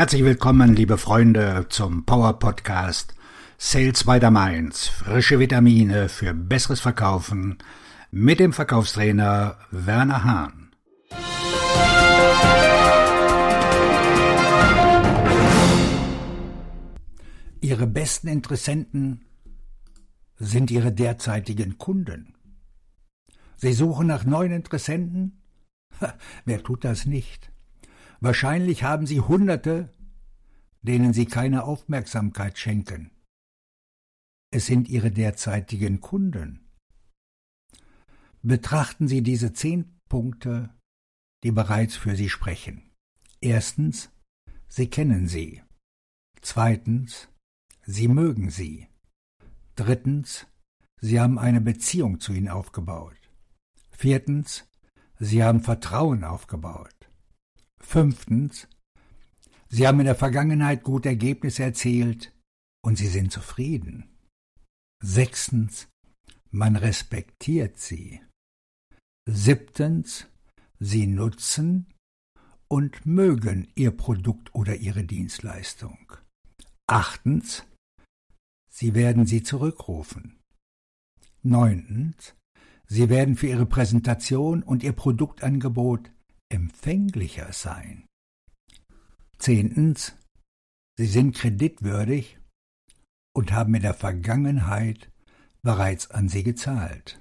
Herzlich willkommen, liebe Freunde, zum Power Podcast Sales by the Mainz. Frische Vitamine für besseres Verkaufen mit dem Verkaufstrainer Werner Hahn. Ihre besten Interessenten sind Ihre derzeitigen Kunden. Sie suchen nach neuen Interessenten? Wer tut das nicht? Wahrscheinlich haben Sie Hunderte, denen Sie keine Aufmerksamkeit schenken. Es sind Ihre derzeitigen Kunden. Betrachten Sie diese zehn Punkte, die bereits für Sie sprechen. Erstens, Sie kennen sie. Zweitens, Sie mögen sie. Drittens, Sie haben eine Beziehung zu ihnen aufgebaut. Viertens, Sie haben Vertrauen aufgebaut. Fünftens, Sie haben in der Vergangenheit gute Ergebnisse erzielt und Sie sind zufrieden. Sechstens, man respektiert Sie. Siebtens, Sie nutzen und mögen Ihr Produkt oder Ihre Dienstleistung. Achtens, Sie werden sie zurückrufen. Neuntens, Sie werden für Ihre Präsentation und Ihr Produktangebot empfänglicher sein. Zehntens, Sie sind kreditwürdig und haben in der Vergangenheit bereits an Sie gezahlt.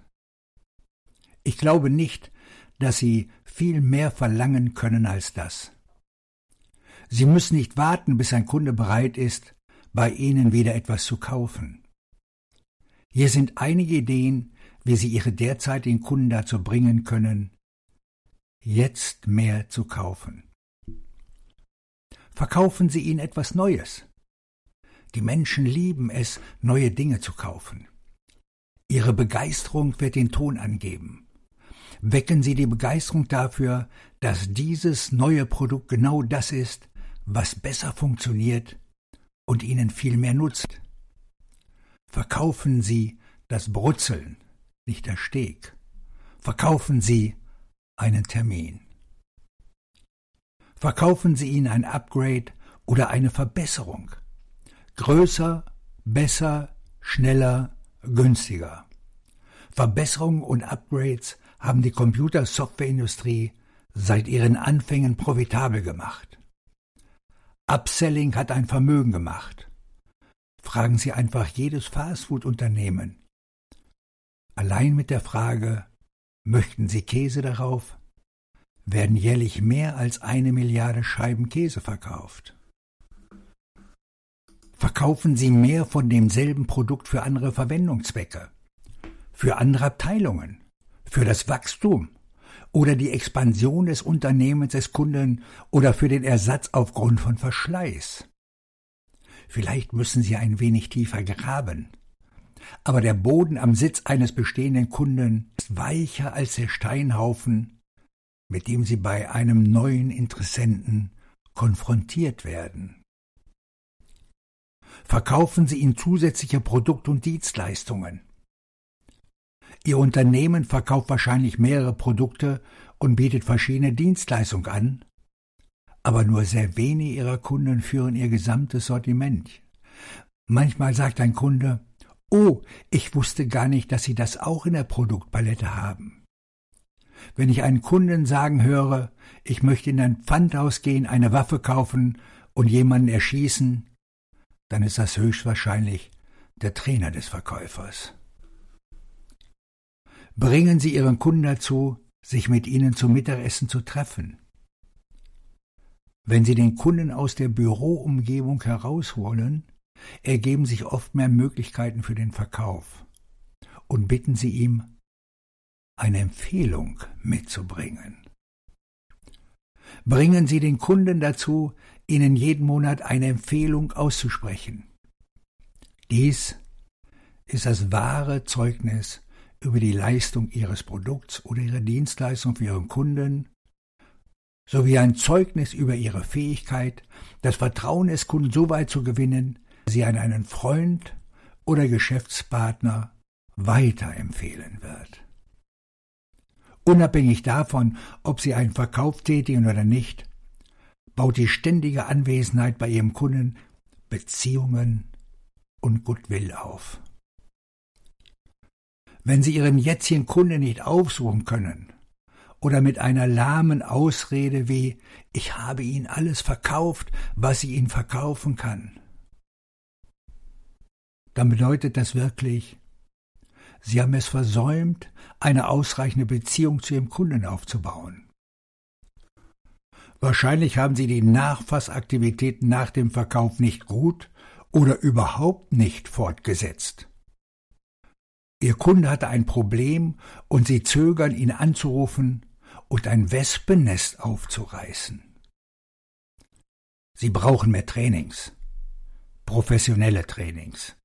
Ich glaube nicht, dass Sie viel mehr verlangen können als das. Sie müssen nicht warten, bis ein Kunde bereit ist, bei Ihnen wieder etwas zu kaufen. Hier sind einige Ideen, wie Sie Ihre derzeitigen Kunden dazu bringen können, jetzt mehr zu kaufen. Verkaufen Sie ihnen etwas Neues. Die Menschen lieben es, neue Dinge zu kaufen. Ihre Begeisterung wird den Ton angeben. Wecken Sie die Begeisterung dafür, dass dieses neue Produkt genau das ist, was besser funktioniert und Ihnen viel mehr nutzt. Verkaufen Sie das Brutzeln, nicht der Steg. Verkaufen Sie einen Termin. Verkaufen Sie ihnen ein Upgrade oder eine Verbesserung. Größer, besser, schneller, günstiger. Verbesserungen und Upgrades haben die Computersoftwareindustrie seit ihren Anfängen profitabel gemacht. Upselling hat ein Vermögen gemacht. Fragen Sie einfach jedes Fastfood-Unternehmen. Allein mit der Frage, möchten Sie Käse darauf, werden jährlich mehr als eine Milliarde Scheiben Käse verkauft. Verkaufen Sie mehr von demselben Produkt für andere Verwendungszwecke, für andere Abteilungen, für das Wachstum oder die Expansion des Unternehmens des Kunden oder für den Ersatz aufgrund von Verschleiß. Vielleicht müssen Sie ein wenig tiefer graben. Aber der Boden am Sitz eines bestehenden Kunden ist weicher als der Steinhaufen, mit dem sie bei einem neuen Interessenten konfrontiert werden. Verkaufen Sie ihnen zusätzliche Produkte und Dienstleistungen. Ihr Unternehmen verkauft wahrscheinlich mehrere Produkte und bietet verschiedene Dienstleistungen an, aber nur sehr wenige Ihrer Kunden führen Ihr gesamtes Sortiment. Manchmal sagt ein Kunde, Oh, ich wusste gar nicht, dass Sie das auch in der Produktpalette haben. Wenn ich einen Kunden sagen höre, ich möchte in ein Pfandhaus gehen, eine Waffe kaufen und jemanden erschießen, dann ist das höchstwahrscheinlich der Trainer des Verkäufers. Bringen Sie Ihren Kunden dazu, sich mit Ihnen zum Mittagessen zu treffen. Wenn Sie den Kunden aus der Büroumgebung herausholen, ergeben sich oft mehr Möglichkeiten für den Verkauf und bitten Sie ihm, eine Empfehlung mitzubringen. Bringen Sie den Kunden dazu, Ihnen jeden Monat eine Empfehlung auszusprechen. Dies ist das wahre Zeugnis über die Leistung Ihres Produkts oder Ihrer Dienstleistung für Ihren Kunden, sowie ein Zeugnis über Ihre Fähigkeit, das Vertrauen des Kunden so weit zu gewinnen, Sie an einen Freund oder Geschäftspartner weiterempfehlen wird. Unabhängig davon, ob Sie einen Verkauf tätigen oder nicht, baut die ständige Anwesenheit bei ihrem Kunden Beziehungen und Goodwill auf. Wenn Sie Ihren jetzigen Kunden nicht aufsuchen können oder mit einer lahmen Ausrede wie ich habe Ihnen alles verkauft, was ich Ihnen verkaufen kann, dann bedeutet das wirklich, Sie haben es versäumt, eine ausreichende Beziehung zu Ihrem Kunden aufzubauen. Wahrscheinlich haben Sie die Nachfassaktivitäten nach dem Verkauf nicht gut oder überhaupt nicht fortgesetzt. Ihr Kunde hatte ein Problem und Sie zögern, ihn anzurufen und ein Wespennest aufzureißen. Sie brauchen mehr Trainings, professionelle Trainings.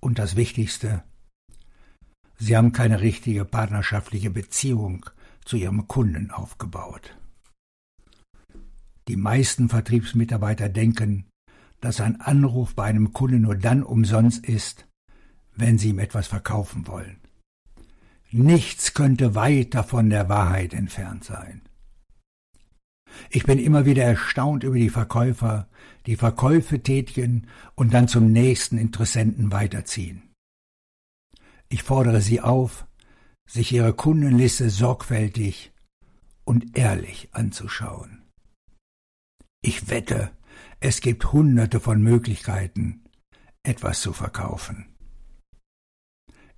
Und das Wichtigste, Sie haben keine richtige partnerschaftliche Beziehung zu Ihrem Kunden aufgebaut. Die meisten Vertriebsmitarbeiter denken, dass ein Anruf bei einem Kunden nur dann umsonst ist, wenn sie ihm etwas verkaufen wollen. Nichts könnte weit davon der Wahrheit entfernt sein. Ich bin immer wieder erstaunt über die Verkäufer, die Verkäufe tätigen und dann zum nächsten Interessenten weiterziehen. Ich fordere Sie auf, sich Ihre Kundenliste sorgfältig und ehrlich anzuschauen. Ich wette, es gibt hunderte von Möglichkeiten, etwas zu verkaufen.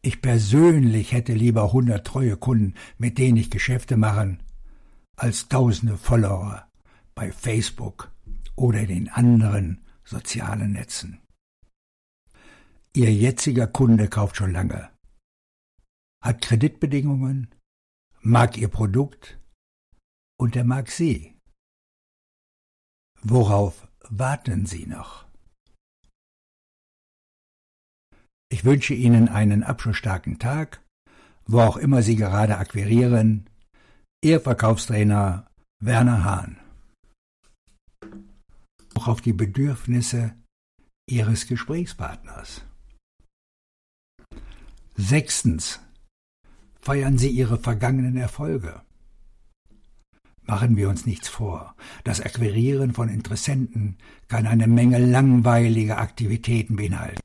Ich persönlich hätte lieber hundert treue Kunden, mit denen ich Geschäfte machen, als tausende Follower bei Facebook oder den anderen sozialen Netzen. Ihr jetziger Kunde kauft schon lange, hat Kreditbedingungen, mag Ihr Produkt und er mag Sie. Worauf warten Sie noch? Ich wünsche Ihnen einen abschlussstarken Tag, wo auch immer Sie gerade akquirieren. Ihr Verkaufstrainer Werner Hahn. Auch auf die Bedürfnisse Ihres Gesprächspartners. Sechstens. Feiern Sie Ihre vergangenen Erfolge. Machen wir uns nichts vor. Das Akquirieren von Interessenten kann eine Menge langweiliger Aktivitäten beinhalten.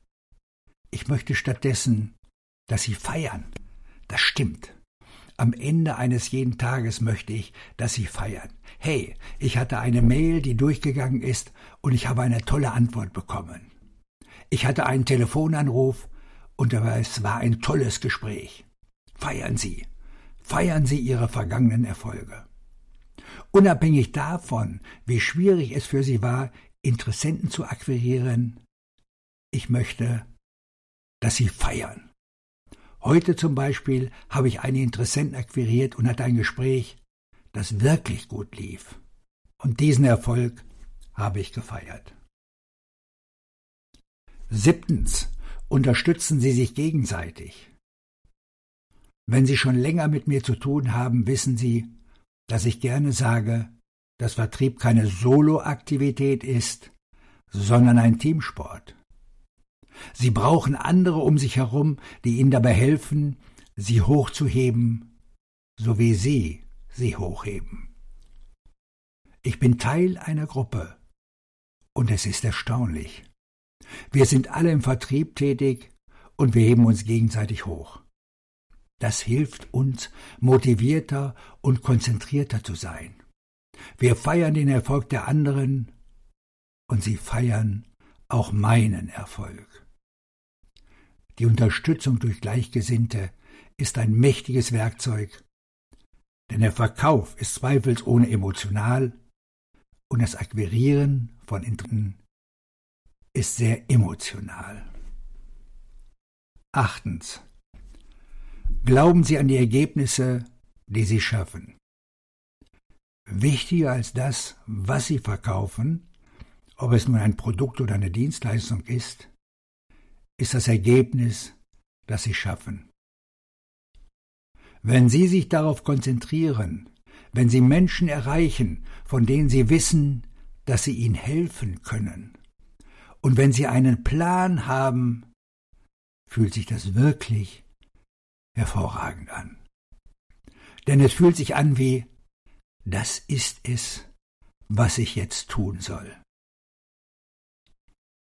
Ich möchte stattdessen, dass Sie feiern. Das stimmt. Am Ende eines jeden Tages möchte ich, dass Sie feiern. Hey, ich hatte eine Mail, die durchgegangen ist, und ich habe eine tolle Antwort bekommen. Ich hatte einen Telefonanruf, und es war ein tolles Gespräch. Feiern Sie. Feiern Sie Ihre vergangenen Erfolge. Unabhängig davon, wie schwierig es für sie war, Interessenten zu akquirieren, ich möchte, dass sie feiern. Heute zum Beispiel habe ich einen Interessenten akquiriert und hatte ein Gespräch, das wirklich gut lief. Und diesen Erfolg habe ich gefeiert. Siebtens. Unterstützen Sie sich gegenseitig. Wenn Sie schon länger mit mir zu tun haben, wissen Sie, dass ich gerne sage, dass Vertrieb keine Soloaktivität ist, sondern ein Teamsport. Sie brauchen andere um sich herum, die ihnen dabei helfen, sie hochzuheben, so wie sie sie hochheben. Ich bin Teil einer Gruppe, und es ist erstaunlich. Wir sind alle im Vertrieb tätig und wir heben uns gegenseitig hoch. Das hilft uns, motivierter und konzentrierter zu sein. Wir feiern den Erfolg der anderen und sie feiern auch meinen Erfolg. Die Unterstützung durch Gleichgesinnte ist ein mächtiges Werkzeug, denn der Verkauf ist zweifelsohne emotional und das Akquirieren von Interessen ist sehr emotional. Achtens. Glauben Sie an die Ergebnisse, die Sie schaffen. Wichtiger als das, was Sie verkaufen, ob es nun ein Produkt oder eine Dienstleistung ist, ist das Ergebnis, das Sie schaffen. Wenn Sie sich darauf konzentrieren, wenn Sie Menschen erreichen, von denen Sie wissen, dass Sie ihnen helfen können, und wenn Sie einen Plan haben, fühlt sich das wirklich hervorragend an. Denn es fühlt sich an wie, das ist es, was ich jetzt tun soll.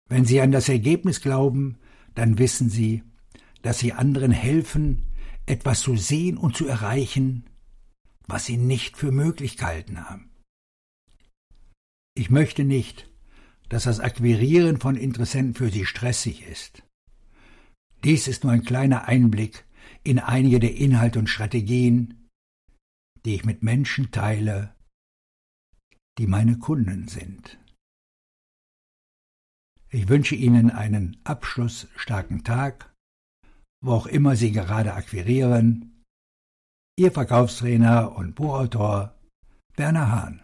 Wenn Sie an das Ergebnis glauben, dann wissen Sie, dass Sie anderen helfen, etwas zu sehen und zu erreichen, was Sie nicht für möglich gehalten haben. Ich möchte nicht, dass das Akquirieren von Interessenten für Sie stressig ist. Dies ist nur ein kleiner Einblick in einige der Inhalte und Strategien, die ich mit Menschen teile, die meine Kunden sind. Ich wünsche Ihnen einen abschlussstarken Tag, wo auch immer Sie gerade akquirieren. Ihr Verkaufstrainer und Buchautor Werner Hahn